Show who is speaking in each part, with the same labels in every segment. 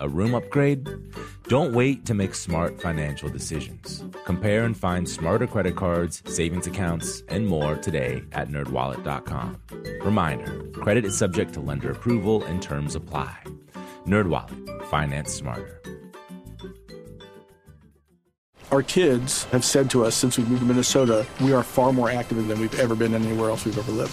Speaker 1: A room upgrade? Don't wait to make smart financial decisions. Compare and find smarter credit cards, savings accounts, and more today at nerdwallet.com. Reminder, credit is subject to lender approval and terms apply. NerdWallet, finance smarter.
Speaker 2: Our kids have said to us since we moved to Minnesota, we are far more active than we've ever been anywhere else we've ever lived.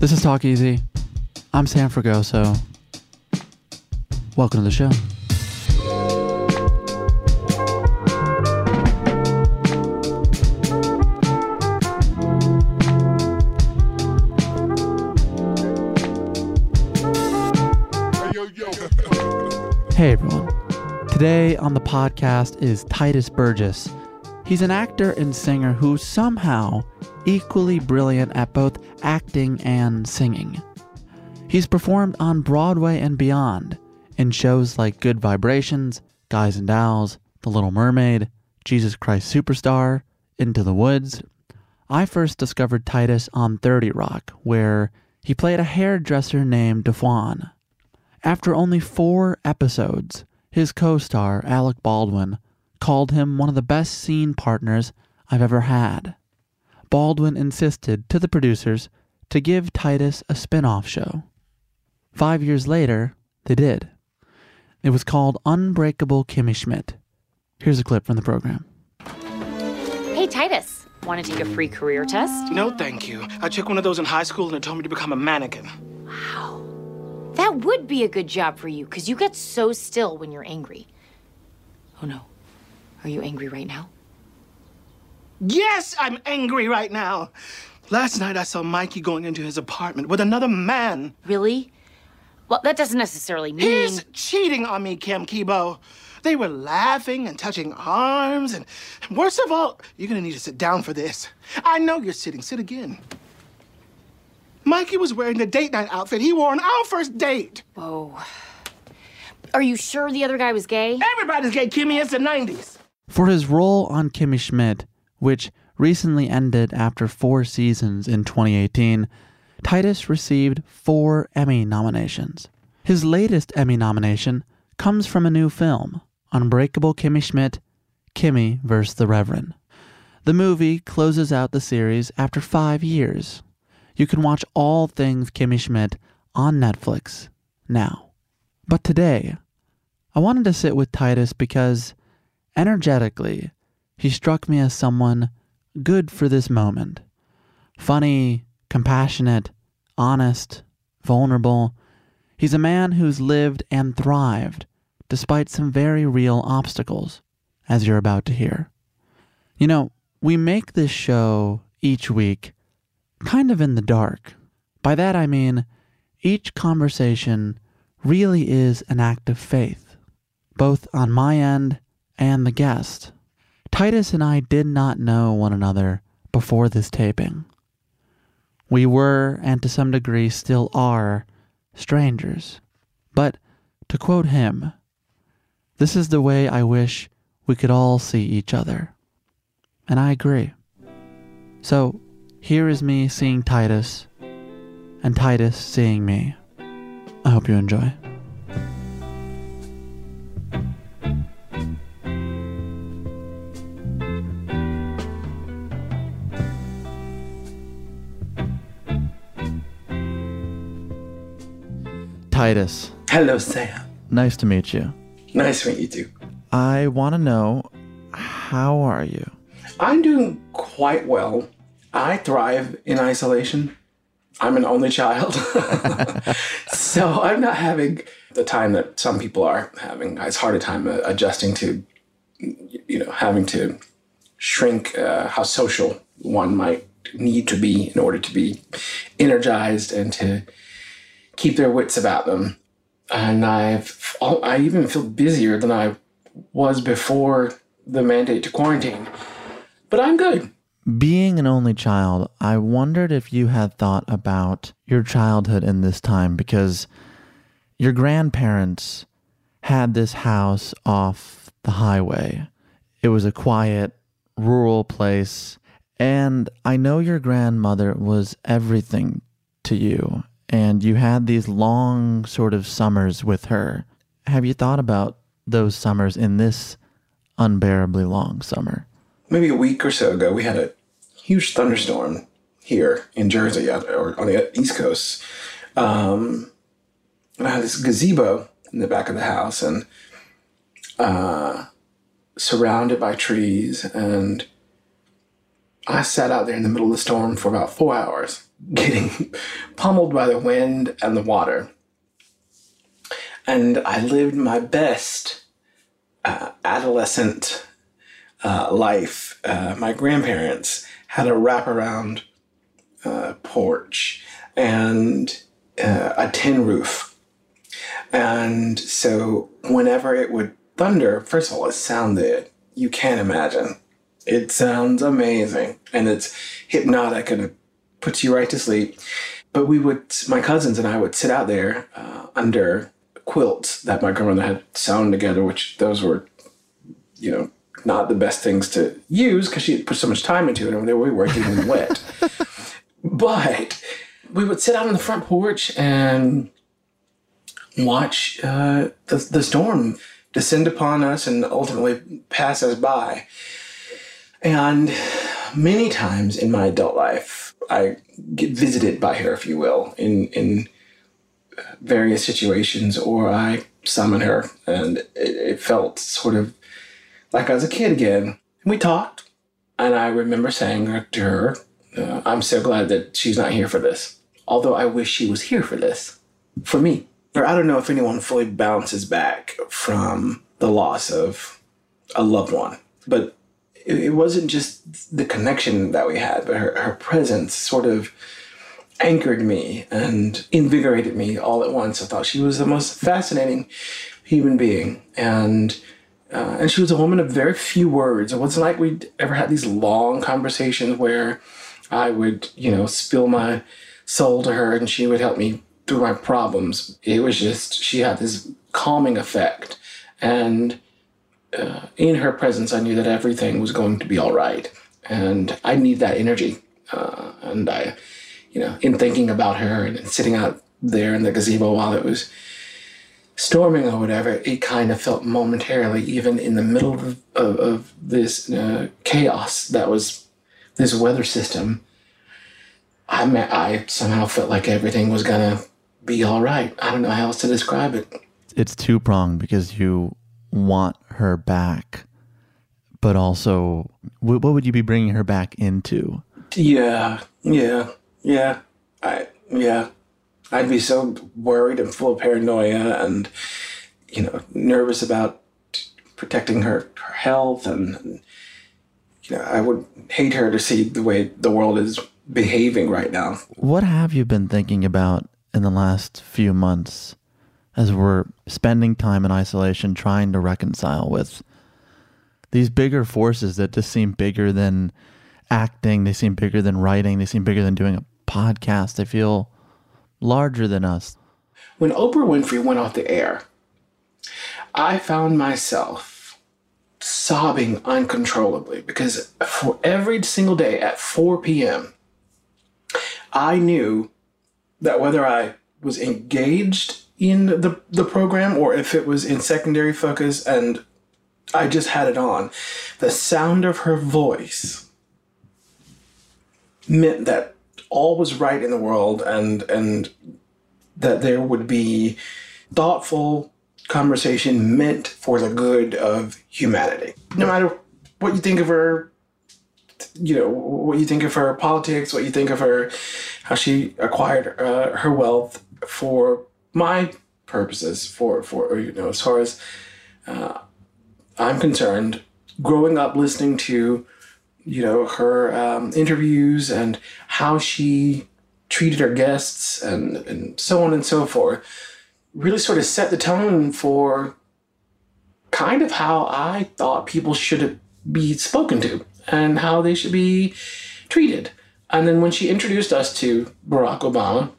Speaker 3: This is Talk Easy. I'm Sam Fragoso. Welcome to the show. Hey everyone. Today on the podcast is Tituss Burgess. He's an actor and singer who somehow equally brilliant at both acting and singing. He's performed on Broadway and beyond in shows like Good Vibrations, Guys and Dolls, The Little Mermaid, Jesus Christ Superstar, Into the Woods. I first discovered Tituss on 30 Rock, where he played a hairdresser named D'Fwan. After only four episodes, his co star, Alec Baldwin, called him one of the best scene partners I've ever had. Baldwin insisted to the producers to give Tituss a spin off show. Five years later, they did. It was called Unbreakable Kimmy Schmidt. Here's a clip from the program.
Speaker 4: Hey, Titus. Want to take a free career test?
Speaker 2: No, thank you. I took one of those in high school and it told me to become a mannequin.
Speaker 4: Wow. That would be a good job for you because you get so still when you're angry. Oh no. Are you angry right now?
Speaker 2: Yes, I'm angry right now. Last night I saw Mikey going into his apartment with another man.
Speaker 4: Really? Well, that doesn't necessarily mean.
Speaker 2: He's cheating on me, Kim Kibo. They were laughing and touching arms, and worst of all, you're gonna need to sit down for this. I know you're sitting. Sit again. Mikey was wearing the date night outfit he wore on our first date.
Speaker 4: Whoa. Are you sure the other guy was gay?
Speaker 2: Everybody's gay, Kimmy. It's the 90s.
Speaker 3: For his role on Kimmy Schmidt, which recently ended after four seasons in 2018, Tituss received four Emmy nominations. His latest Emmy nomination comes from a new film, Unbreakable Kimmy Schmidt, Kimmy vs. the Reverend. The movie closes out the series after five years. You can watch all things Kimmy Schmidt on Netflix now. But today, I wanted to sit with Titus because, energetically, he struck me as someone good for this moment. Funny, compassionate, honest, vulnerable. He's a man who's lived and thrived despite some very real obstacles, as you're about to hear. You know, we make this show each week kind of in the dark. By that I mean, each conversation really is an act of faith, both on my end and the guest. Tituss and I did not know one another before this taping. We were, and to some degree still are, strangers. But to quote him, this is the way I wish we could all see each other. And I agree. So here is me seeing Tituss, and Tituss seeing me. I hope you enjoy. Tituss,
Speaker 2: Hello, Sam.
Speaker 3: nice to meet you.
Speaker 2: Nice to meet you too.
Speaker 3: I want to know how are you?
Speaker 2: I'm doing quite well. I thrive in isolation. I'm an only child. so I'm not having the time that some people are having. It's hard a time uh, adjusting to, you know, having to shrink uh, how social one might need to be in order to be energized and to keep their wits about them. And I've, oh, I even feel busier than I was before the mandate to quarantine. But I'm good.
Speaker 3: Being an only child, I wondered if you had thought about your childhood in this time because your grandparents had this house off the highway. It was a quiet, rural place. And I know your grandmother was everything to you. And you had these long sort of summers with her. Have you thought about those summers in this unbearably long summer?
Speaker 2: Maybe a week or so ago, we had a huge thunderstorm here in Jersey or on the East Coast. Um, and I had this gazebo in the back of the house and uh, surrounded by trees. And I sat out there in the middle of the storm for about four hours, getting pummeled by the wind and the water. And I lived my best uh, adolescent uh, life. Uh, my grandparents had a wraparound uh, porch and uh, a tin roof. And so whenever it would thunder, first of all, it sounded, you can't imagine. It sounds amazing and it's hypnotic and puts you right to sleep. But we would, my cousins and I would sit out there uh, under quilts that my grandmother had sewn together, which those were, you know, not the best things to use because she put so much time into it and they were getting wet. But we would sit out on the front porch and watch uh, the, the storm descend upon us and ultimately pass us by. And many times in my adult life, I get visited by her, if you will, in, in various situations, or I summon her, and it, it felt sort of like I was a kid again. And we talked, and I remember saying to her, uh, I'm so glad that she's not here for this. Although I wish she was here for this, for me. Or I don't know if anyone fully bounces back from the loss of a loved one, but it, it wasn't just the connection that we had, but her, her presence sort of anchored me and invigorated me all at once. I thought she was the most fascinating human being. And uh, and she was a woman of very few words. It wasn't like we'd ever had these long conversations where I would, you know, spill my soul to her and she would help me through my problems. It was just, she had this calming effect. And uh, in her presence, I knew that everything was going to be all right. And I need that energy. Uh, and I, you know, in thinking about her and sitting out there in the gazebo while it was storming or whatever, it kind of felt momentarily, even in the middle of, of, of this uh, chaos that was this weather system, I, I somehow felt like everything was going to be all right. I don't know how else to describe it.
Speaker 3: It's two pronged because you want her back, but also, what would you be bringing her back into?
Speaker 2: Yeah, yeah, yeah. I, yeah. I'd be so worried and full of paranoia and, you know, nervous about protecting her, her health. And, and, you know, I would hate her to see the way the world is behaving right now.
Speaker 3: What have you been thinking about in the last few months as we're spending time in isolation trying to reconcile with these bigger forces that just seem bigger than acting, they seem bigger than writing, they seem bigger than doing a podcast. They feel larger than us.
Speaker 2: When Oprah Winfrey went off the air, I found myself sobbing uncontrollably because for every single day at 4 p.m., I knew that whether I was engaged in the, the program or if it was in secondary focus and I just had it on, the sound of her voice meant that all was right in the world and and that there would be thoughtful conversation meant for the good of humanity. No matter what you think of her, you know, what you think of her politics, what you think of her, how she acquired uh, her wealth for my purposes, for, for, you know, as far as uh, I'm concerned, growing up listening to, you know, her um, interviews and how she treated her guests and, and so on and so forth really sort of set the tone for kind of how I thought people should be spoken to and how they should be treated. And then when she introduced us to Barack Obama,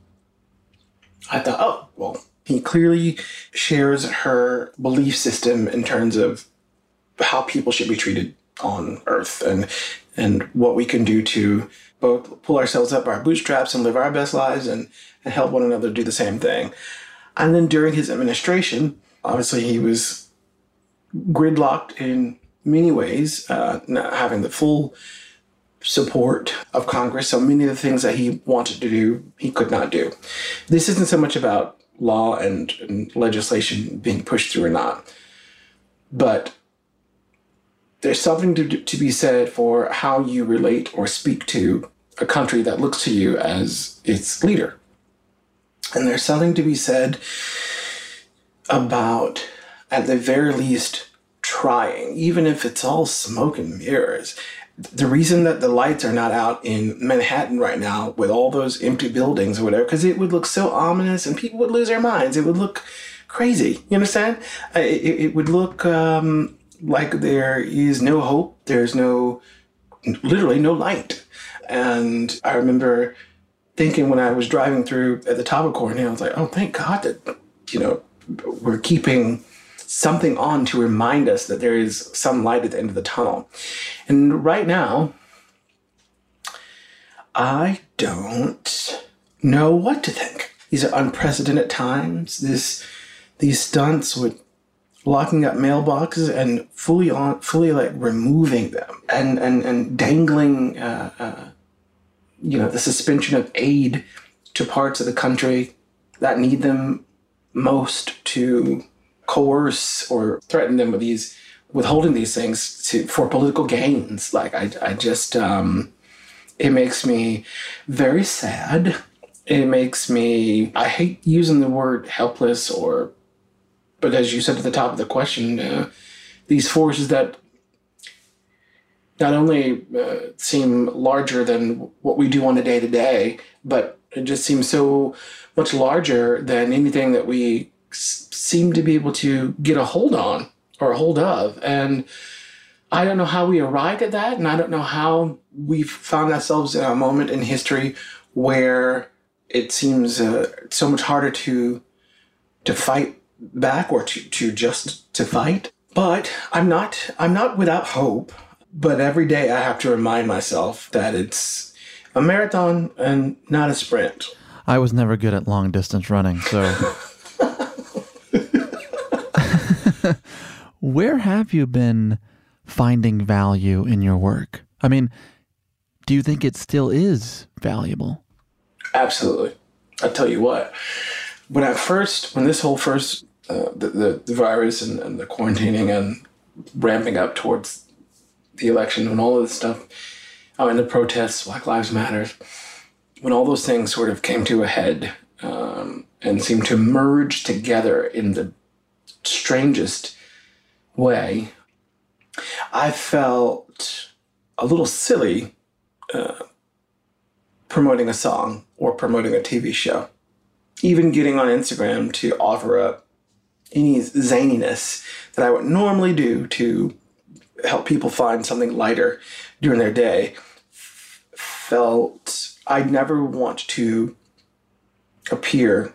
Speaker 2: I thought, oh, well, he clearly shares her belief system in terms of how people should be treated on Earth and and what we can do to both pull ourselves up by our bootstraps and live our best lives and, and help one another do the same thing. And then during his administration, obviously he was gridlocked in many ways, uh, not having the full support of Congress. So many of the things that he wanted to do, he could not do. This isn't so much about law and, and legislation being pushed through or not, but there's something to, to be said for how you relate or speak to a country that looks to you as its leader. And there's something to be said about, at the very least, trying, even if it's all smoke and mirrors. The reason that the lights are not out in Manhattan right now with all those empty buildings or whatever, because it would look so ominous and people would lose their minds. It would look crazy. You understand? It, it would look um, like there is no hope. There's no, literally no light. And I remember thinking when I was driving through at the top of Cornell, I was like, oh, thank God that, you know, we're keeping something on to remind us that there is some light at the end of the tunnel. And right now, I don't know what to think. These are unprecedented times. This, these stunts with locking up mailboxes and fully on, fully like removing them and and and dangling uh, uh, you know, the suspension of aid to parts of the country that need them most to coerce or threaten them with these withholding these things to for political gains. Like I, I just um, it makes me very sad. It makes me I hate using the word helpless or but as you said at the top of the question, uh, these forces that not only uh, seem larger than what we do on a day to day, but it just seems so much larger than anything that we seem to be able to get a hold on or a hold of. And I don't know how we arrived at that, and I don't know how we've found ourselves in a moment in history where it seems uh, so much harder to to fight back or to, to just to fight. But I'm not I'm not without hope. But every day I have to remind myself that it's a marathon and not a sprint.
Speaker 3: I was never good at long distance running, so. Where have you been finding value in your work? I mean, do you think it still is valuable?
Speaker 2: Absolutely. I tell you what, when I first, when this whole first, uh, the, the, the virus and, and the quarantining and ramping up towards the election, when all of this stuff, oh, and the protests, Black Lives Matter, when all those things sort of came to a head um, and seemed to merge together in the strangest way, I felt a little silly uh, promoting a song or promoting a TV show. Even getting on Instagram to offer up any zaniness that I would normally do to help people find something lighter during their day felt I'd never want to appear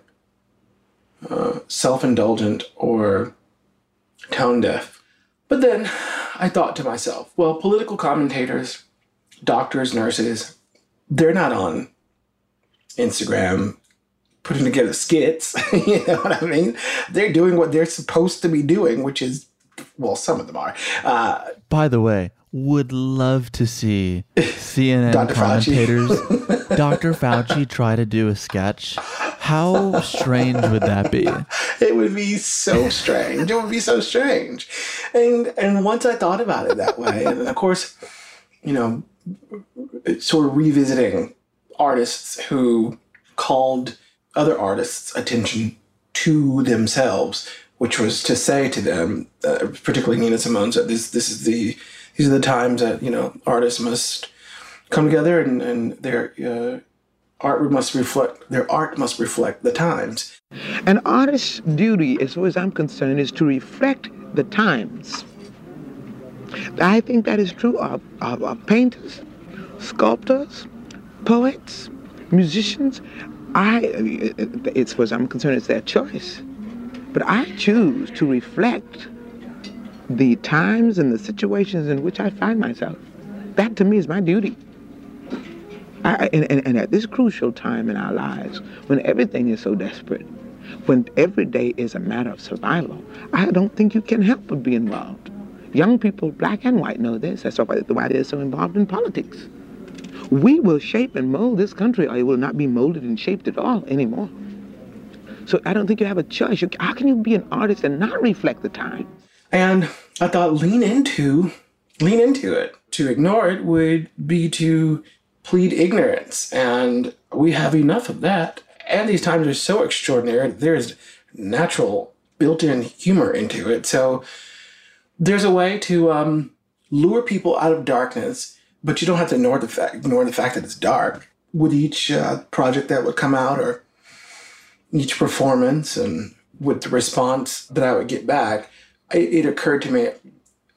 Speaker 2: uh, self indulgent or tone deaf. But then I thought to myself, well, political commentators, doctors, nurses, they're not on Instagram putting together skits. you know what I mean? They're doing what they're supposed to be doing, which is, well, some of them are. Uh,
Speaker 3: By the way, would love to see CNN commentators. Dr. Fauci try to do a sketch. How strange would that be?
Speaker 2: it would be so strange. It would be so strange. And and once I thought about it that way, and of course, you know, sort of revisiting artists who called other artists' attention to themselves, which was to say to them, uh, particularly Nina Simone, that this this is the these are the times that you know artists must come together and and their uh, art must reflect their art must reflect the times.
Speaker 5: An artist's duty, as far as I'm concerned, is to reflect the times. I think that is true of, of, of painters, sculptors, poets, musicians. I, it's as far as I'm concerned, it's their choice. But I choose to reflect the times and the situations in which I find myself. That to me is my duty. I, and, and, and at this crucial time in our lives, when everything is so desperate, when every day is a matter of survival, I don't think you can help but be involved. Young people, black and white, know this. That's why they're so involved in politics. We will shape and mold this country, or it will not be molded and shaped at all anymore. So I don't think you have a choice. You, how can you be an artist and not reflect the time?
Speaker 2: And I thought lean into lean into it. To ignore it would be to plead ignorance. And we have enough of that. And these times are so extraordinary. There's natural built-in humor into it. So there's a way to um, lure people out of darkness, but you don't have to ignore the fact ignore the fact that it's dark. With each uh, project that would come out or each performance and with the response that I would get back, it, it occurred to me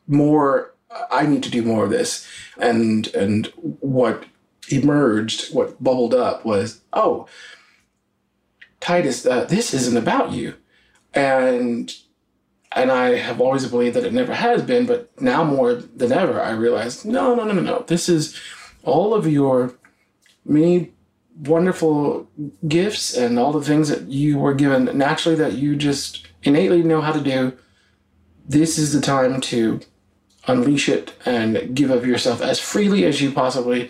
Speaker 2: more I need to do more of this. And and what emerged, what bubbled up was, oh, Tituss, uh, this isn't about you. And and I have always believed that it never has been, but now more than ever, I realize, no, no, no, no, no. This is all of your many wonderful gifts and all the things that you were given naturally that you just innately know how to do. This is the time to unleash it and give of yourself as freely as you possibly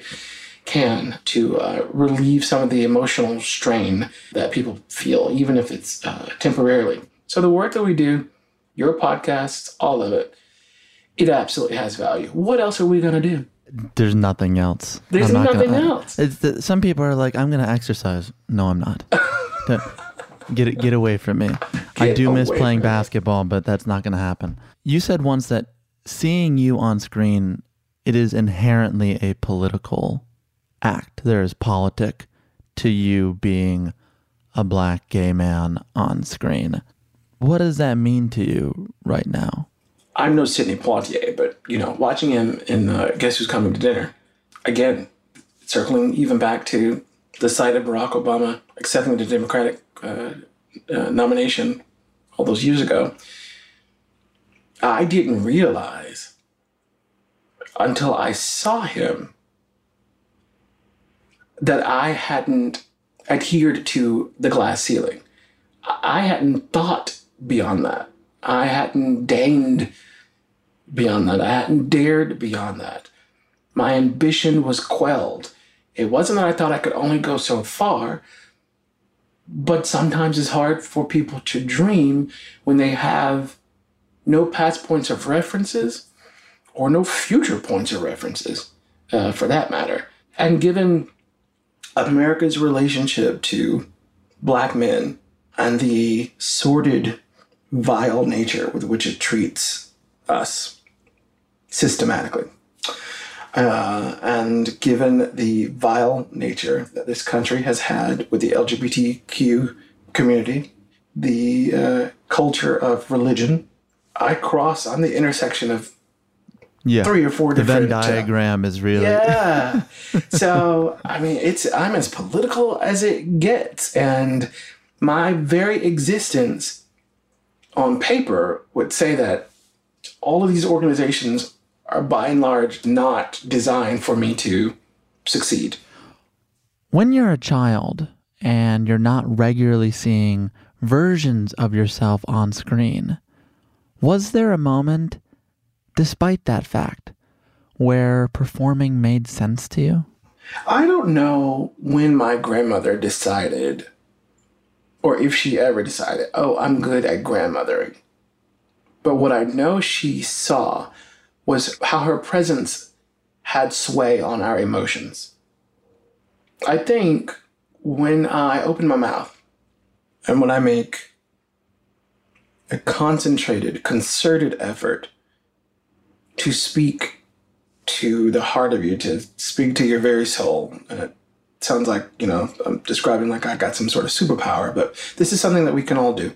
Speaker 2: can to uh, relieve some of the emotional strain that people feel, even if it's uh, temporarily. So, the work that we do, your podcasts, all of it, it absolutely has value. What else are we going to do?
Speaker 3: There's nothing else.
Speaker 2: There's
Speaker 3: not
Speaker 2: nothing
Speaker 3: gonna-
Speaker 2: else.
Speaker 3: It's the, some people are like, I'm going to exercise. No, I'm not. Get it, get away from me. I do miss playing basketball, but that's not going to happen. You said once that seeing you on screen, it is inherently a political act. There is politic to you being a black gay man on screen. What does that mean to you right now?
Speaker 2: I'm no Sidney Poitier, but you know, watching him in uh, Guess Who's Coming to Dinner, again, circling even back to the sight of Barack Obama accepting the Democratic uh, uh, nomination all those years ago, I didn't realize until I saw him that I hadn't adhered to the glass ceiling. I hadn't thought beyond that. I hadn't deigned beyond that. I hadn't dared beyond that. My ambition was quelled. It wasn't that I thought I could only go so far, but sometimes it's hard for people to dream when they have no past points of references or no future points of references, uh, for that matter. And given America's relationship to black men and the sordid, vile nature with which it treats us systematically. Uh, and given the vile nature that this country has had with the LGBTQ community, the uh, culture of religion, I cross on the intersection of
Speaker 3: Yeah.
Speaker 2: three or four
Speaker 3: the Venn
Speaker 2: different. uh,
Speaker 3: diagram is really.
Speaker 2: yeah. so I mean, it's I'm as political as it gets, and my very existence on paper would say that all of these organizations are by and large not designed for me to succeed.
Speaker 3: When you're a child and you're not regularly seeing versions of yourself on screen, was there a moment, despite that fact, where performing made sense to you?
Speaker 2: I don't know when my grandmother decided, or if she ever decided, oh, I'm good at grandmothering. But what I know she saw was how her presence had sway on our emotions. I think when I open my mouth and when I make a concentrated, concerted effort to speak to the heart of you, to speak to your very soul, and it sounds like, you know, I'm describing like I got some sort of superpower, but this is something that we can all do.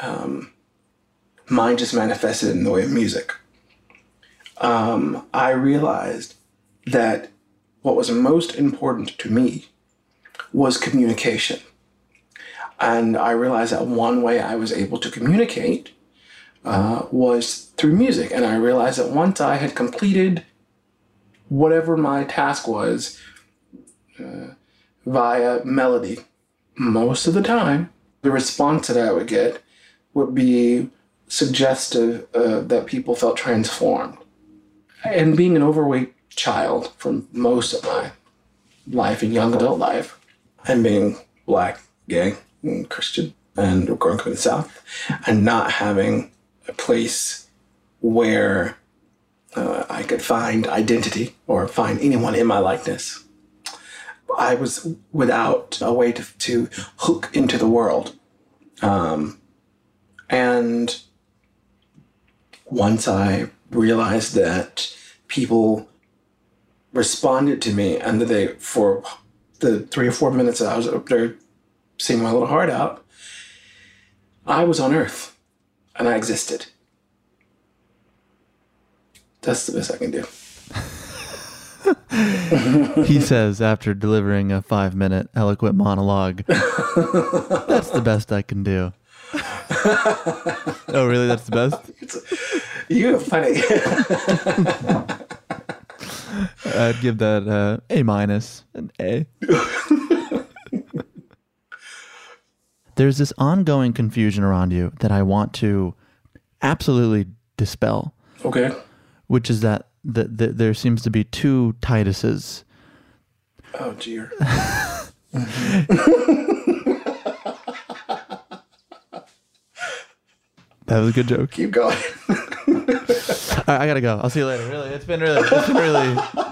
Speaker 2: Um, mine just manifested in the way of music. Um, I realized that what was most important to me was communication. And I realized that one way I was able to communicate uh, was through music. And I realized that once I had completed whatever my task was uh, via melody, most of the time, the response that I would get would be suggestive uh, that people felt transformed. And being an overweight child for most of my life and young adult life, and being black, gay, and Christian, and growing up in the South, and not having a place where uh, I could find identity or find anyone in my likeness. I was without a way to, to hook into the world. Um, and once I realized that people responded to me and that they, for the three or four minutes that I was up there seeing my little heart out, I was on earth and I existed. That's the best I can do.
Speaker 3: he says after delivering a five minute eloquent monologue, That's the best I can do. oh, really? That's the best?
Speaker 2: You're funny.
Speaker 3: I'd give that uh, A minus, an A. There's this ongoing confusion around you that I want to absolutely dispel.
Speaker 2: Okay.
Speaker 3: Which is that the, the, there seems to be two Tituses.
Speaker 2: Oh, dear.
Speaker 3: That was a good joke.
Speaker 2: Keep going.
Speaker 3: All right, I gotta go. I'll see you later. Really, it's been really, it's been really.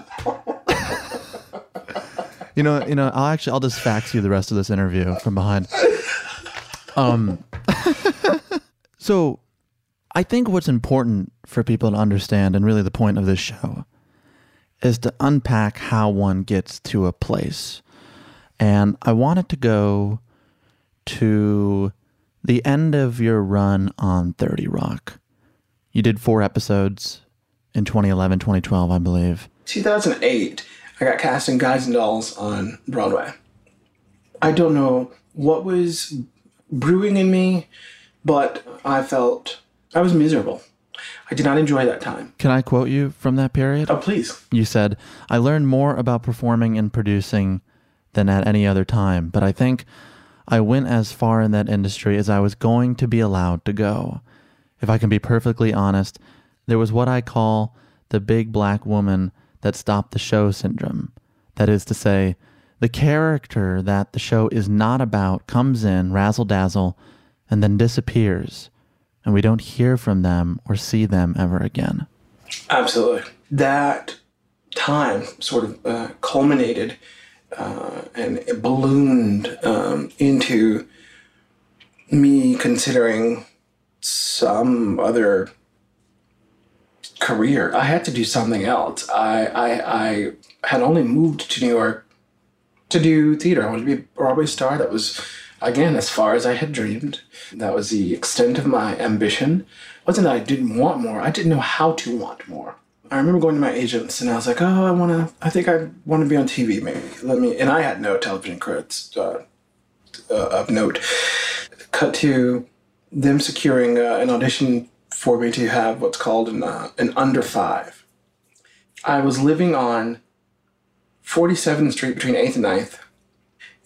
Speaker 3: You know, you know. I'll actually, I'll just fax you the rest of this interview from behind. Um. so, I think what's important for people to understand, and really the point of this show, is to unpack how one gets to a place. And I wanted to go to the end of your run on 30 Rock. You did four episodes in 2011, 2012, I believe.
Speaker 2: 2008, I got cast in Guys and Dolls on Broadway. I don't know what was brewing in me, but I felt I was miserable. I did not enjoy that time.
Speaker 3: Can I quote you from that period?
Speaker 2: Oh, please.
Speaker 3: You said, I learned more about performing and producing than at any other time, but I think I went as far in that industry as I was going to be allowed to go. If I can be perfectly honest, there was what I call the big black woman that stopped the show syndrome. That is to say, the character that the show is not about comes in, razzle dazzle, and then disappears, and we don't hear from them or see them ever again.
Speaker 2: Absolutely. That time sort of uh, culminated uh, and ballooned um, into me considering some other career. I had to do something else. I, I, I had only moved to New York to do theater. I wanted to be a Broadway star. That was, again, as far as I had dreamed. That was the extent of my ambition. It wasn't that I didn't want more. I didn't know how to want more. I remember going to my agents and I was like, oh, I want to, I think I want to be on TV maybe. Let me, and I had no television credits uh, uh, of note. Cut to them securing uh, an audition for me to have what's called an, uh, an under five. I was living on 47th Street between 8th and 9th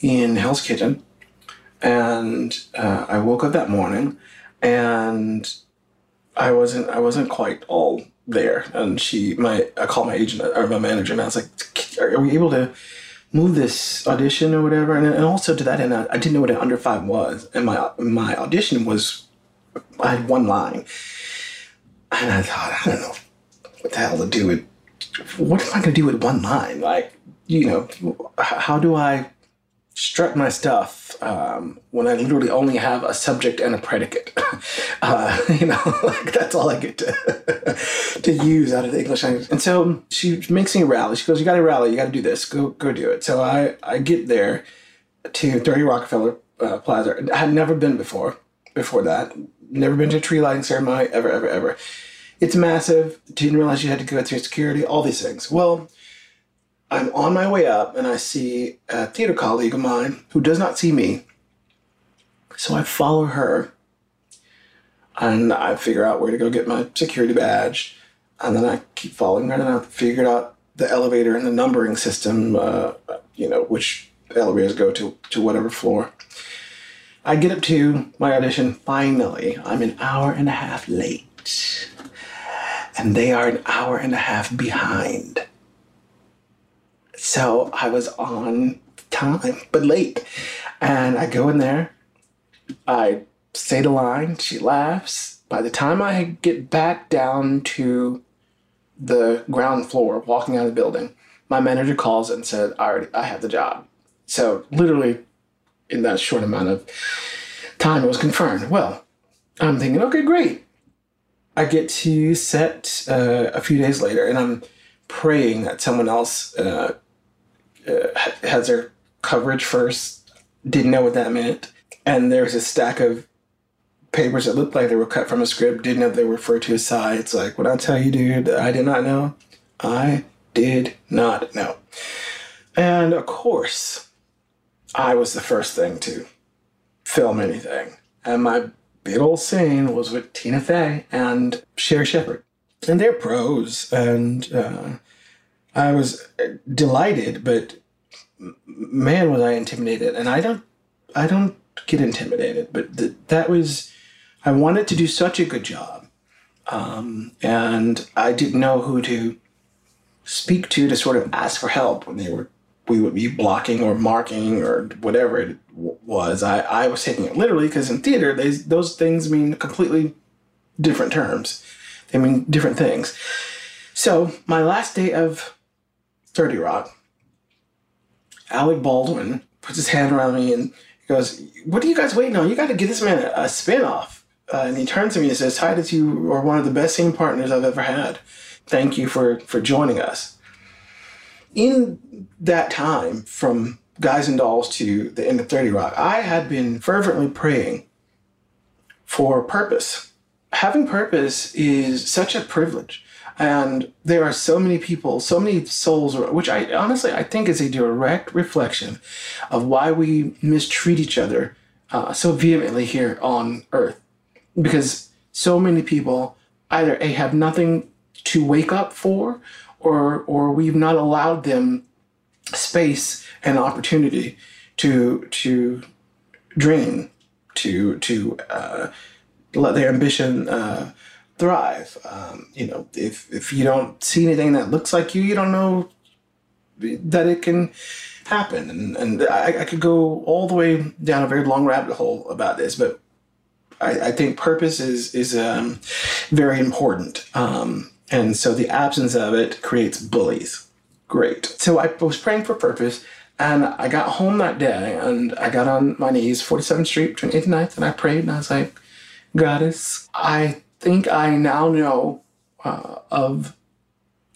Speaker 2: in Hell's Kitchen. And uh, I woke up that morning and I wasn't I wasn't quite all there. And she my I called my agent or my manager and I was like, are we able to move this audition or whatever? And, and also to that end, I, I didn't know what an under five was. And my my audition was I had one line. And I thought, I don't know what the hell to do with what am I going to do with one line? Like, you know, how do I strut my stuff um, when I literally only have a subject and a predicate? uh, you know, like that's all I get to, to use out of the English language. And so she makes me rally. She goes, "You got to rally. You got to do this. Go, go do it." So I, I get there to 30 Rockefeller uh, Plaza. I had never been before. Before that, never been to a tree lighting ceremony ever, ever, ever. It's massive. Didn't realize you had to go through security. All these things. Well I'm on my way up and I see a theater colleague of mine who does not see me. So I follow her and I figure out where to go get my security badge. And then I keep following her and I figured out the elevator and the numbering system, uh, you know, which elevators go to, to whatever floor. I get up to my audition. Finally, I'm an hour and a half late. And they are an hour and a half behind. So I was on time, but late. And I go in there, I say the line, she laughs. By the time I get back down to the ground floor, walking out of the building, my manager calls and said, I already I have the job. So literally in that short amount of time it was confirmed. Well, I'm thinking, okay, great. I get to set uh, a few days later and I'm praying that someone else uh, uh, has their coverage first, didn't know what that meant, and there's a stack of papers that looked like they were cut from a script, didn't know they were referred to as sides. Like, when I tell you, dude, I did not know. I did not know. And of course, I was the first thing to film anything. And my big old scene was with Tina Fey and Sherri Shepherd. And they're pros, and uh, I was delighted, but man, was I intimidated. And I don't, I don't get intimidated, but th- that was, I wanted to do such a good job, um, and I didn't know who to speak to to sort of ask for help when they were we would be blocking or marking or whatever it w- was. I, I was taking it literally because in theater, they, those things mean completely different terms. They mean different things. So my last day of 30 Rock, Alec Baldwin puts his hand around me and goes, What are you guys waiting on? You got to give this man a, a spin off. Uh, and he turns to me and says, Tituss, you are one of the best scene partners I've ever had. Thank you for, for joining us. In that time, from Guys and Dolls to the end of 30 Rock, I had been fervently praying for purpose. Having purpose is such a privilege and there are so many people so many souls which i honestly i think is a direct reflection of why we mistreat each other uh, so vehemently here on earth. Because so many people either a have nothing to wake up for or or we've not allowed them space and opportunity to to dream to to uh, let their ambition uh, thrive. Um, you know, if if you don't see anything that looks like you, you don't know that it can happen. And and I, I could go all the way down a very long rabbit hole about this, but I, I think purpose is is um, very important. Um, and so the absence of it creates bullies. Great. So I was praying for purpose. And I got home that day and I got on my knees, 47th Street between 8th and 9th, and I prayed and I was like, Goddess, I think I now know uh, of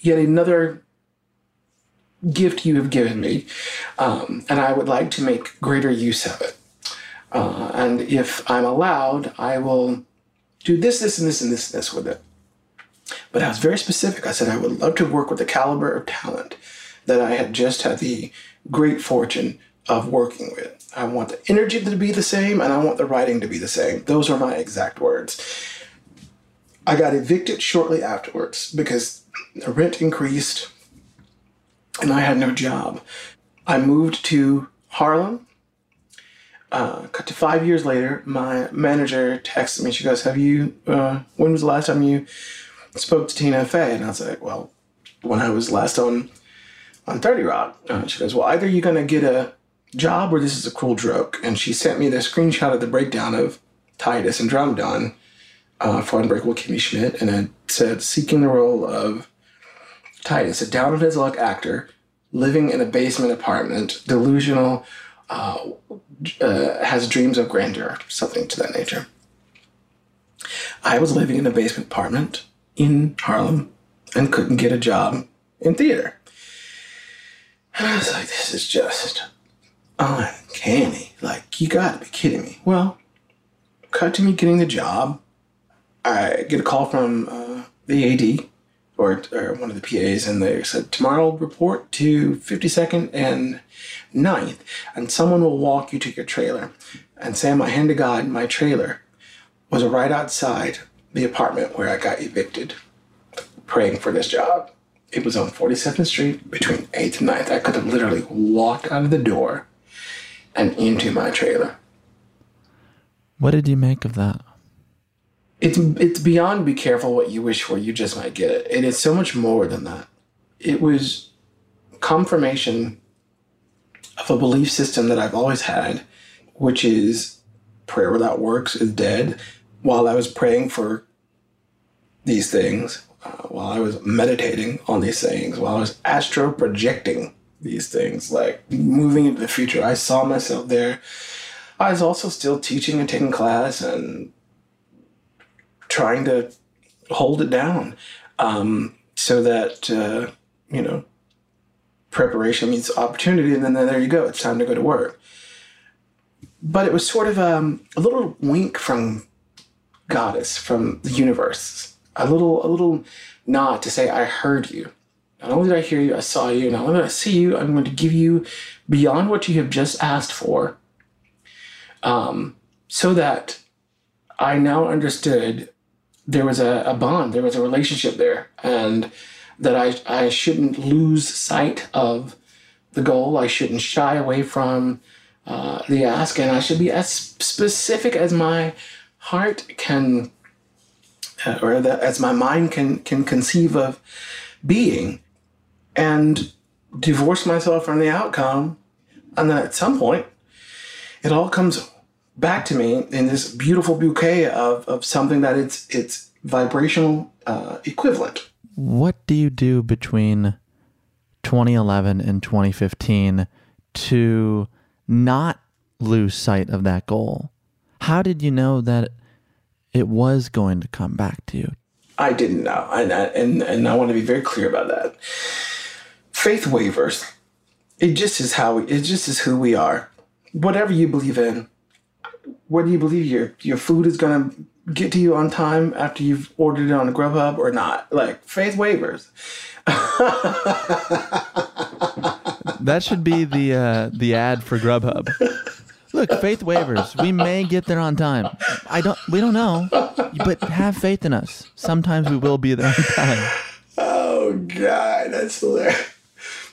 Speaker 2: yet another gift you have given me, um, and I would like to make greater use of it. Uh, and if I'm allowed, I will do this, this, and this, and this, and this with it. But I was very specific. I said I would love to work with the caliber of talent that I had just had the great fortune of working with. I want the energy to be the same and I want the writing to be the same. Those are my exact words. I got evicted shortly afterwards because the rent increased and I had no job. I moved to Harlem. Uh, cut to five years later, my manager texted me. She goes, "Have you? Uh, when was the last time you spoke to Tina Fey?" And I was like, "Well, when I was last on on Thirty Rock." Uh, she goes, "Well, either you're gonna get a job or this is a cruel joke." And she sent me the screenshot of the breakdown of Titus Andromedon uh, for Unbreakable Kimmy Schmidt, and it said, "Seeking the role of Titus, a down on his luck actor." living in a basement apartment, delusional, uh, uh, has dreams of grandeur, something to that nature. I was living in a basement apartment in Harlem and couldn't get a job in theater. And I was like, this is just uncanny. Like, you gotta be kidding me. Well, cut to me getting the job. I get a call from uh, the AD or, or one of the PAs, and they said, Tomorrow report to 52nd and 9th, and someone will walk you to your trailer. And Sam, my hand to God, my trailer was right outside the apartment where I got evicted, praying for this job. It was on 47th Street between 8th and 9th. I could have literally walked out of the door and into my trailer.
Speaker 3: What did you make of that?
Speaker 2: It's it's beyond be careful what you wish for you just might get it. And it's so much more than that. It was confirmation of a belief system that i've always had which is prayer without works is dead. While i was praying for these things uh, while i was meditating on these things while i was astro projecting these things like moving into the future i saw myself there. I was also still teaching and taking class and trying to hold it down um, so that uh, you know preparation means opportunity and then there you go it's time to go to work. But it was sort of um, a little wink from goddess from the universe a little a little nod to say i heard you. Not only did i hear you i saw you. Not only did i see you i'm going to give you beyond what you have just asked for. Um, so that i now understood there was a, a bond, there was a relationship there, and that I, I shouldn't lose sight of the goal. I shouldn't shy away from uh, the ask, and I should be as specific as my heart can, uh, or that as my mind can can conceive of being, and divorce myself from the outcome, and then at some point, it all comes back to me in this beautiful bouquet of, of something that it's it's vibrational uh, equivalent.
Speaker 3: What do you do between 2011 and 2015 to not lose sight of that goal? How did you know that it was going to come back to you?
Speaker 2: I didn't know, and and and I want to be very clear about that. Faith wavers. It just is how we, it just is who we are. Whatever you believe in, whether you believe your your food is gonna get to you on time after you've ordered it on Grubhub or not, like faith wavers.
Speaker 3: that should be the uh, the ad for Grubhub. Look, faith wavers. We may get there on time. I don't. We don't know, but have faith in us. Sometimes we will be there on time.
Speaker 2: Oh God, that's hilarious.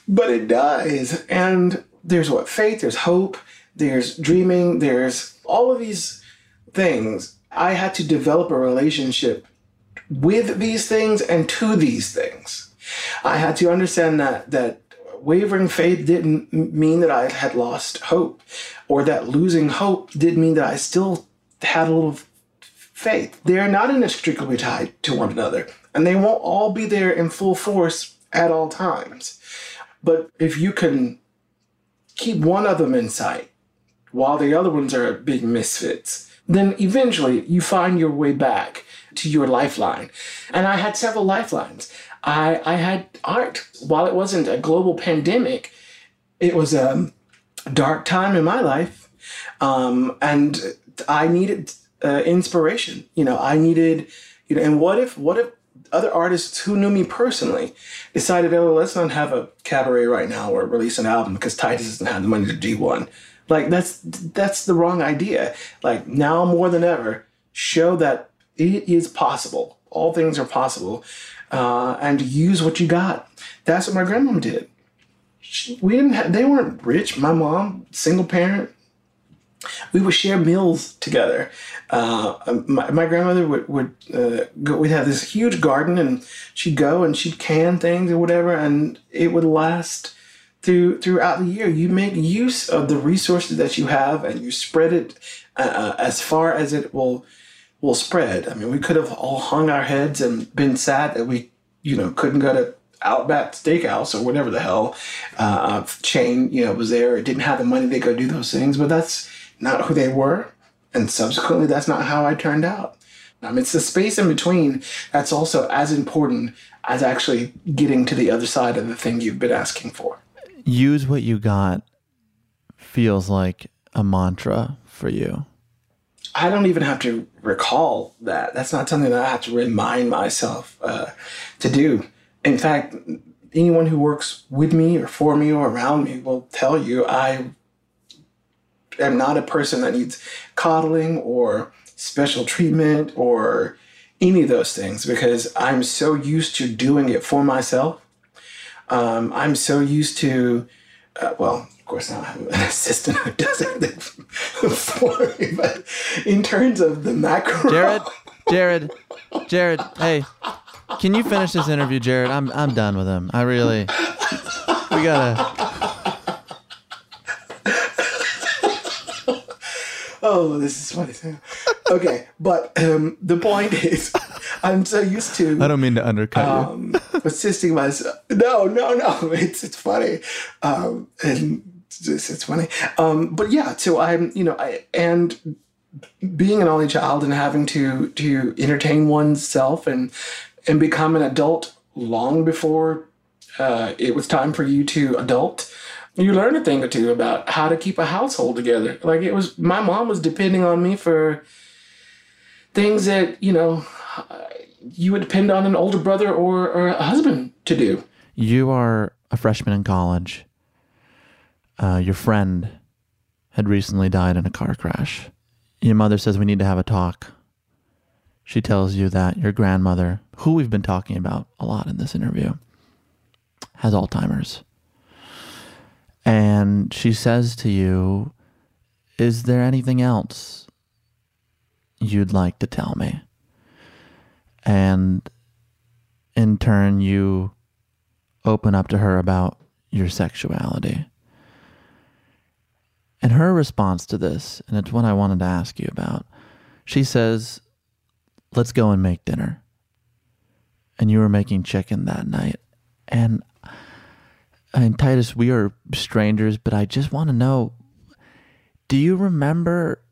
Speaker 2: But it does, and there's what faith. There's hope. There's dreaming. There's all of these things, I had to develop a relationship with these things and to these things. I had to understand that that wavering faith didn't mean that I had lost hope, or that losing hope did mean that I still had a little faith. They are not inextricably tied to one another, and they won't all be there in full force at all times. But if you can keep one of them in sight, while the other ones are big misfits, then eventually you find your way back to your lifeline. And I had several lifelines. I, I had art. While it wasn't a global pandemic, it was a dark time in my life. Um, and I needed uh, inspiration. You know, I needed, you know, and what if, what if other artists who knew me personally decided, oh, let's not have a cabaret right now or release an album because Tituss doesn't have the money to do one. Like that's that's the wrong idea. Like now more than ever, show that it is possible. All things are possible, uh, and use what you got. That's what my grandmom did. She, we didn't. Have, they weren't rich. My mom, single parent. We would share meals together. Uh, my, my, grandmother would, would uh, go, we'd have this huge garden and she'd go and she'd can things or whatever and it would last through throughout the year. You make use of the resources that you have, and you spread it uh, uh, as far as it will will spread. I mean, we could have all hung our heads and been sad that we, you know, couldn't go to Outback Steakhouse or whatever the hell uh, chain, you know, was there. It didn't have the money to go do those things, but that's not who they were, and subsequently, that's not how I turned out. Um, it's the space in between that's also as important as actually getting to the other side of the thing you've been asking for
Speaker 3: use what you got feels like a mantra for you.
Speaker 2: I don't even have to recall that. That's not something that I have to remind myself uh, to do. In fact, anyone who works with me or for me or around me will tell you I am not a person that needs coddling or special treatment or any of those things because I'm so used to doing it for myself um, I'm so used to, uh, well, of course, now I have an assistant who does everything for me, but in terms of the macro.
Speaker 3: Jared, Jared, Jared, hey, can you finish this interview, Jared? I'm, I'm done with him. I really, we gotta.
Speaker 2: oh, this is funny. Okay, but um, the point is, I'm so used to.
Speaker 3: I don't mean to undercut um,
Speaker 2: you. Assisting myself. No, no, no. It's it's funny, um, and it's, it's funny. Um, but yeah, so I'm you know I and being an only child and having to to entertain oneself and and become an adult long before uh, it was time for you to adult you learn a thing or two about how to keep a household together. Like it was, my mom was depending on me for things that you know you would depend on an older brother or, or a husband to do.
Speaker 3: You are a freshman in college. Uh, your friend had recently died in a car crash. Your mother says we need to have a talk. She tells you that your grandmother, who we've been talking about a lot in this interview, has Alzheimer's. And she says to you, Is there anything else you'd like to tell me? And in turn, you open up to her about your sexuality. And her response to this, and it's what I wanted to ask you about, she says, Let's go and make dinner. And you were making chicken that night. And and Tituss, we are strangers, but I just want to know do you remember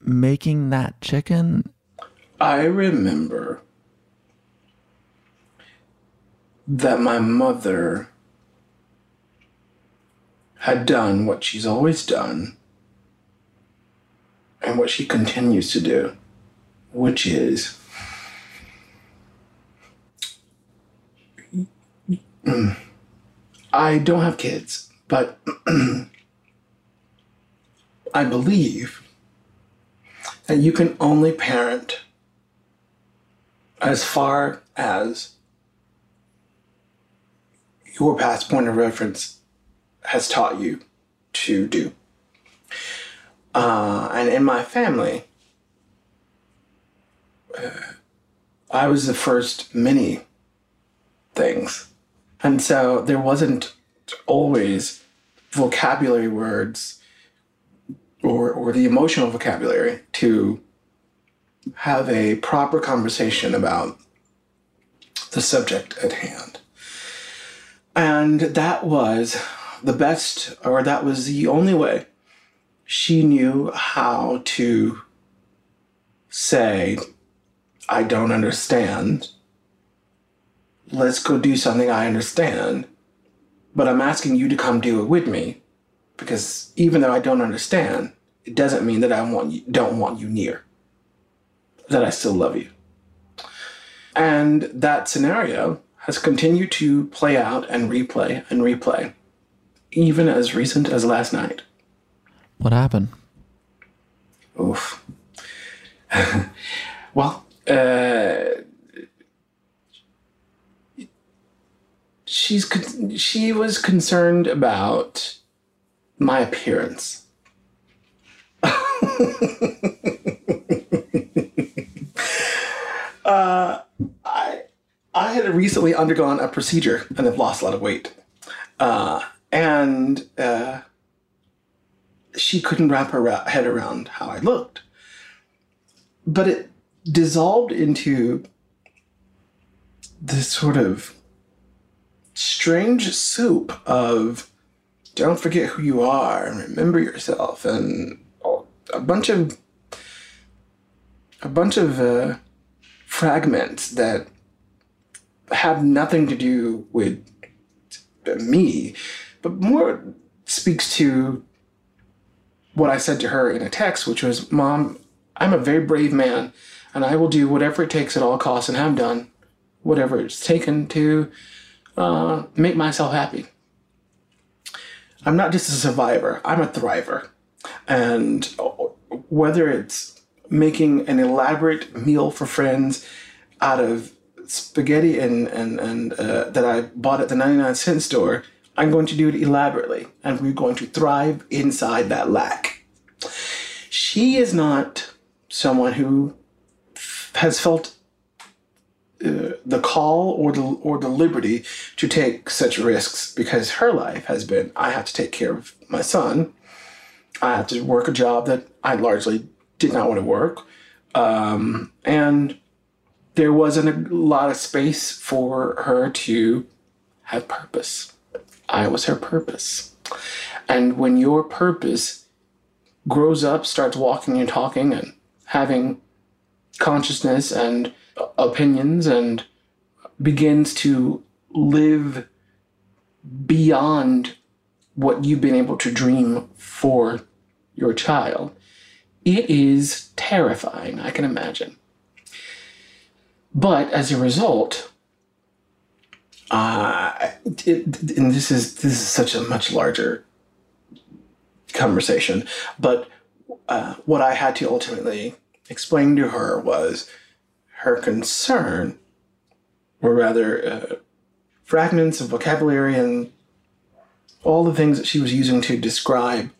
Speaker 3: making that chicken?
Speaker 2: I remember that my mother had done what she's always done and what she continues to do, which is I don't have kids, but I believe that you can only parent as far as your past point of reference has taught you to do. Uh, and in my family, uh, I was the first many things. And so there wasn't always vocabulary words or, or the emotional vocabulary to have a proper conversation about the subject at hand. And that was the best, or that was the only way she knew how to say, I don't understand. Let's go do something I understand. But I'm asking you to come do it with me because even though I don't understand, it doesn't mean that I want you, don't want you near. That I still love you. And that scenario has continued to play out and replay and replay, even as recent as last night.
Speaker 3: What happened?
Speaker 2: Oof. well, uh, she's con- she was concerned about my appearance. uh, I I had recently undergone a procedure and have lost a lot of weight, uh, and uh, she couldn't wrap her ra- head around how I looked. But it dissolved into this sort of strange soup of don't forget who you are and remember yourself and a bunch of a bunch of uh, fragments that have nothing to do with me but more speaks to what I said to her in a text, which was, Mom, I'm a very brave man, and I will do whatever it takes at all costs, and have done whatever it's taken to uh, make myself happy. I'm not just a survivor, I'm a thriver. And whether it's making an elaborate meal for friends out of spaghetti and, and, and uh, that I bought at the 99 cent store, I'm going to do it elaborately, and we're going to thrive inside that lack. She is not someone who has felt uh, the call or the or the liberty to take such risks because her life has been I have to take care of my son. I have to work a job that I largely did not want to work, um, and there wasn't a lot of space for her to have purpose. I was her purpose. And when your purpose grows up, starts walking and talking and having consciousness and opinions and begins to live beyond what you've been able to dream for your child, it is terrifying, I can imagine. But as a result, uh, it, and this is this is such a much larger conversation. But uh, what I had to ultimately explain to her was her concern, or rather, uh, fragments of vocabulary and all the things that she was using to describe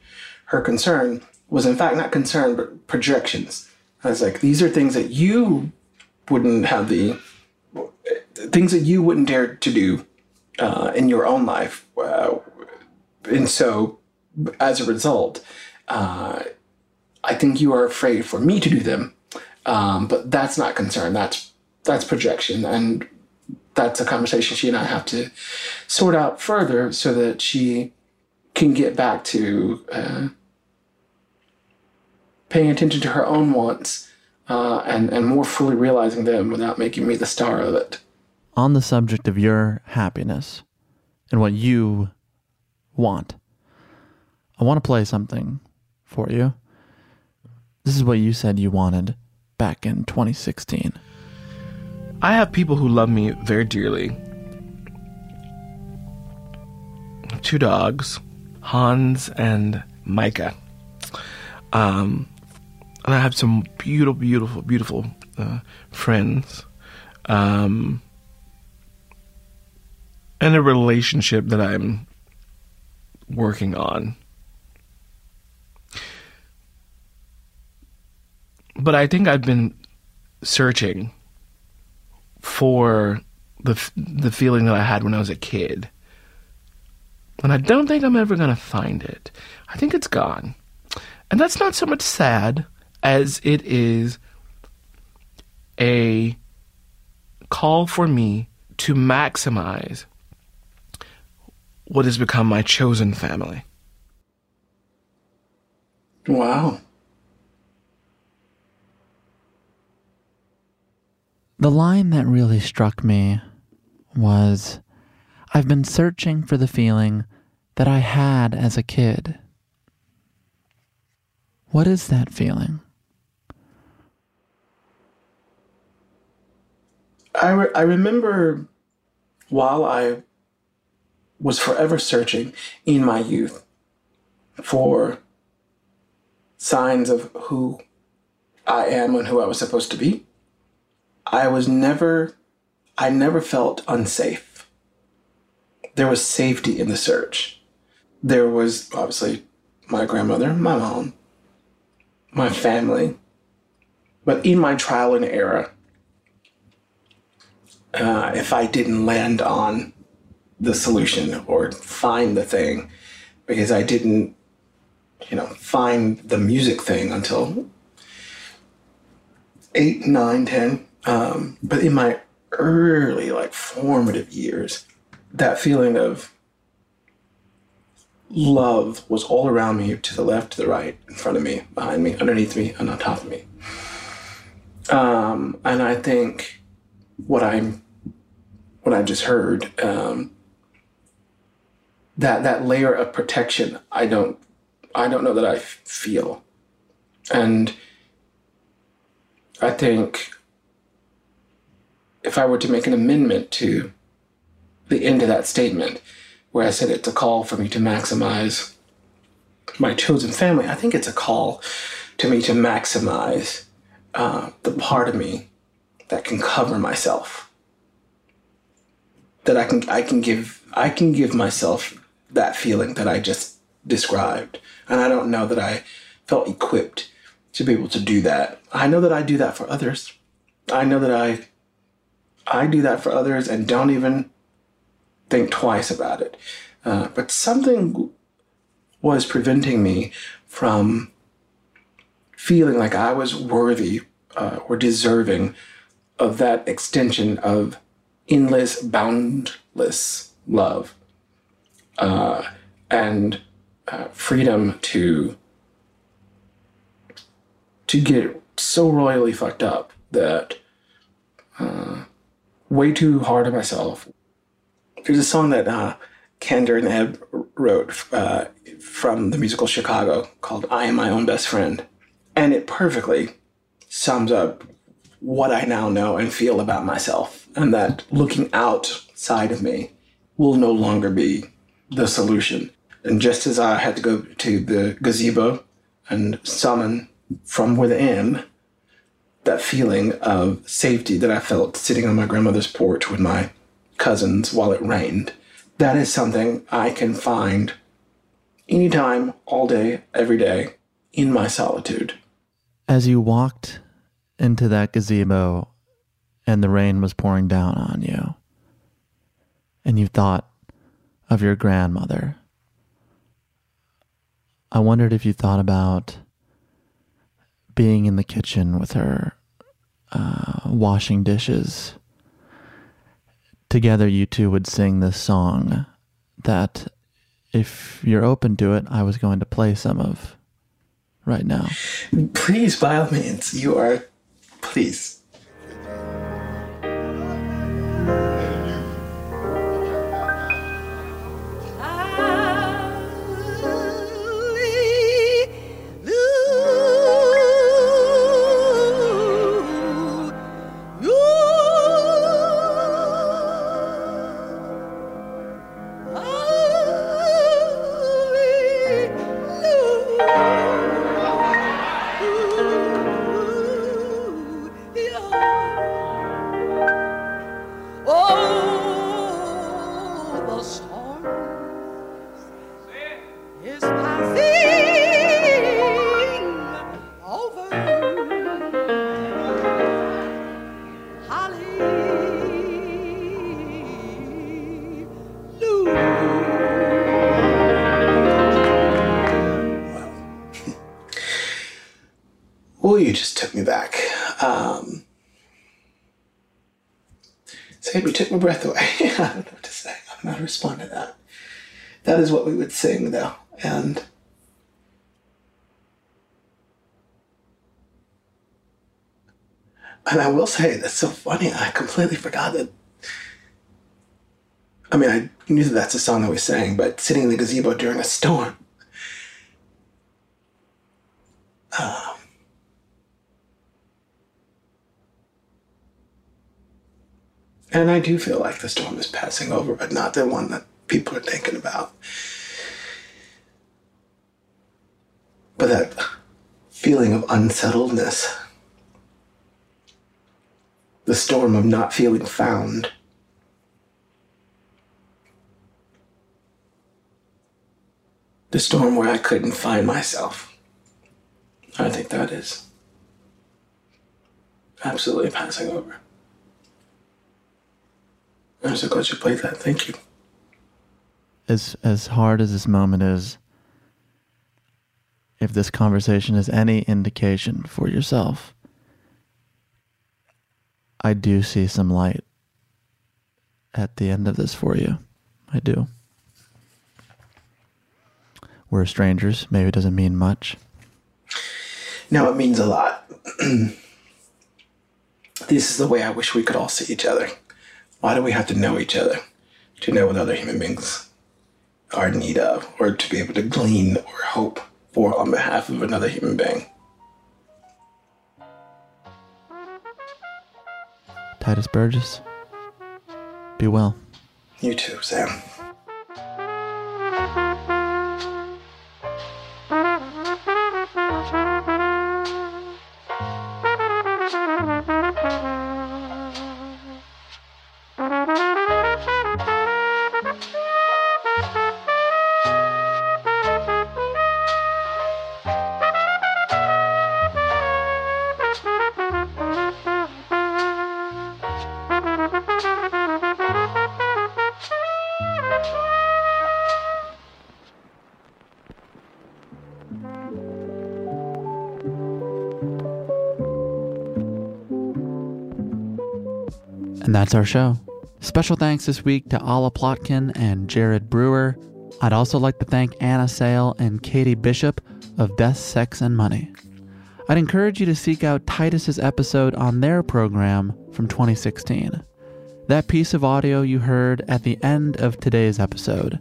Speaker 2: her concern was in fact not concern but projections. I was like, these are things that you wouldn't have the things that you wouldn't dare to do uh, in your own life. Uh, and so, as a result, uh, I think you are afraid for me to do them. Um, but that's not concern. That's that's projection, and that's a conversation she and I have to sort out further so that she can get back to uh, paying attention to her own wants uh, and and more fully realizing them without making me the star of it
Speaker 3: on the subject of your happiness and what you want, I want to play something for you. This is what you said you wanted back in 2016.
Speaker 6: I have people who love me very dearly. Two dogs, Hans and Micah. Um, and I have some beautiful, beautiful, beautiful uh, friends. Um, and a relationship that I'm working on. But I think I've been searching for the the feeling that I had when I was a kid. And I don't think I'm ever to find it. I think it's gone. And that's not so much sad as it is a call for me to maximize what has become my chosen family.
Speaker 2: Wow.
Speaker 3: The line that really struck me was I've been searching for the feeling that I had as a kid. What is that feeling?
Speaker 2: I, re- I remember while I was forever searching in my youth for signs of who I am and who I was supposed to be, I was never, I never felt unsafe. There was safety in the search. There was obviously my grandmother, my mom, my family. But in my trial and error, uh, if I didn't land on the solution or find the thing, because I didn't, you know, find the music thing until eight, nine, ten. Um, but in my early, like formative years, that feeling of love was all around me to the left, to the right, in front of me, behind me, underneath me, and on top of me. Um, and I think what I'm, what I've just heard, um, that that layer of protection, I don't, I don't know that I f- feel, and I think if I were to make an amendment to the end of that statement, where I said it's a call for me to maximize my chosen family, I think it's a call to me to maximize uh, the part of me that can cover myself. That I can I can give I can give myself that feeling that I just described, and I don't know that I felt equipped to be able to do that. I know that I do that for others. I know that I I do that for others and don't even think twice about it. Uh, but something was preventing me from feeling like I was worthy uh, or deserving of that extension of endless, boundless love uh, and uh, freedom to to get so royally fucked up that uh, way too hard on myself. There's a song that uh, Kander and Ebb wrote uh, from the musical Chicago called I Am My Own Best Friend. And it perfectly sums up what I now know and feel about myself, and that looking outside of me will no longer be the solution. And just as I had to go to the gazebo and summon from within that feeling of safety that I felt sitting on my grandmother's porch with my cousins while it rained, that is something I can find anytime, all day, every day in my solitude.
Speaker 3: As you walked into that gazebo and the rain was pouring down on you, and you thought of your grandmother, I wondered if you thought about being in the kitchen with her, uh, washing dishes. Together, you two would sing this song that, if you're open to it, I was going to play some of right now.
Speaker 2: Please, by all means, you are, please. Took me back. Um, you took my breath away. I don't know what to say. I'm not respond to that. That is what we would sing, though. And and I will say that's so funny. I completely forgot that. I mean, I knew that that's a song that we sang, but sitting in the gazebo during a storm. Um, And I do feel like the storm is passing over, but not the one that people are thinking about. But that feeling of unsettledness, the storm of not feeling found. The storm where I couldn't find myself. I think that is absolutely passing over. I'm so glad you played that. Thank you.
Speaker 3: As as hard as this moment is, if this conversation is any indication for yourself, I do see some light at the end of this for you. I do. We're strangers. Maybe it doesn't mean much.
Speaker 2: No, it means a lot. this is the way I wish we could all see each other. Why do we have to know each other to know what other human beings are in need of or to be able to glean or hope for on behalf of another human being?
Speaker 3: Tituss Burgess, be well.
Speaker 2: You too, Sam.
Speaker 3: That's our show. Special thanks this week to Ala Plotkin and Jared Brewer. I'd also like to thank Anna Sale and Katie Bishop of Death, Sex, and Money. I'd encourage you to seek out Tituss's episode on their program from 2016. That piece of audio you heard at the end of today's episode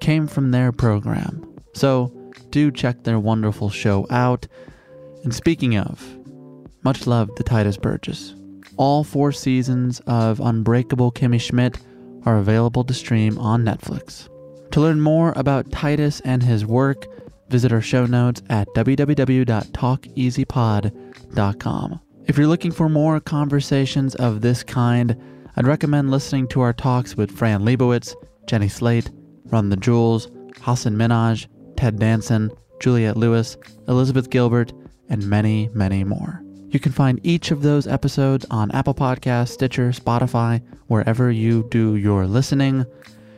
Speaker 3: came from their program. So do check their wonderful show out. And speaking of, much love to Tituss Burgess. All four seasons of Unbreakable Kimmy Schmidt are available to stream on Netflix. To learn more about Tituss and his work, visit our show notes at www.talkeasypod.com. If you're looking for more conversations of this kind, I'd recommend listening to our talks with Fran Lebowitz, Jenny Slate, Run the Jewels, Hasan Minhaj, Ted Danson, Juliette Lewis, Elizabeth Gilbert, and many, many more. You can find each of those episodes on Apple Podcasts, Stitcher, Spotify, wherever you do your listening.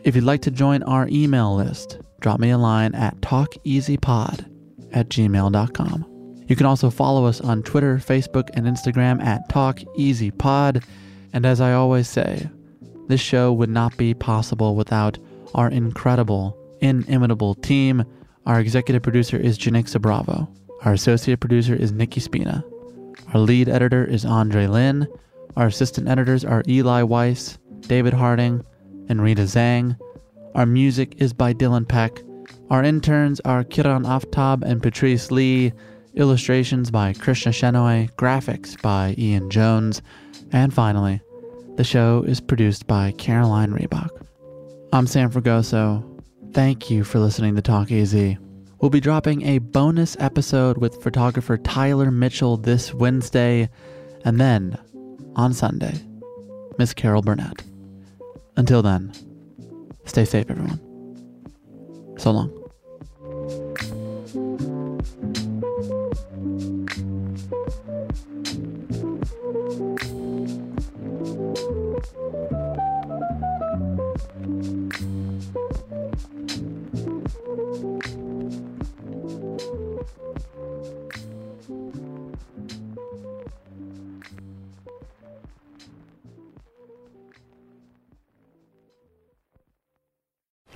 Speaker 3: If you'd like to join our email list, drop me a line at talkeasypod at gmail.com. You can also follow us on Twitter, Facebook, and Instagram at TalkEasyPod. And as I always say, this show would not be possible without our incredible, inimitable team. Our executive producer is Janicza Bravo. Our associate producer is Nikki Spina. Our lead editor is Andre Lin. Our assistant editors are Eli Weiss, David Harding, and Rita Zhang. Our music is by Dylan Peck. Our interns are Kiran Aftab and Patrice Lee. Illustrations by Krishna Shenoy. Graphics by Ian Jones. And finally, the show is produced by Caroline Reebok. I'm Sam Fragoso. Thank you for listening to Talk Easy. We'll be dropping a bonus episode with photographer Tyler Mitchell this Wednesday, and then on Sunday, Miss Carol Burnett. Until then, stay safe, everyone. So long.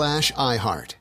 Speaker 7: slash iHeart.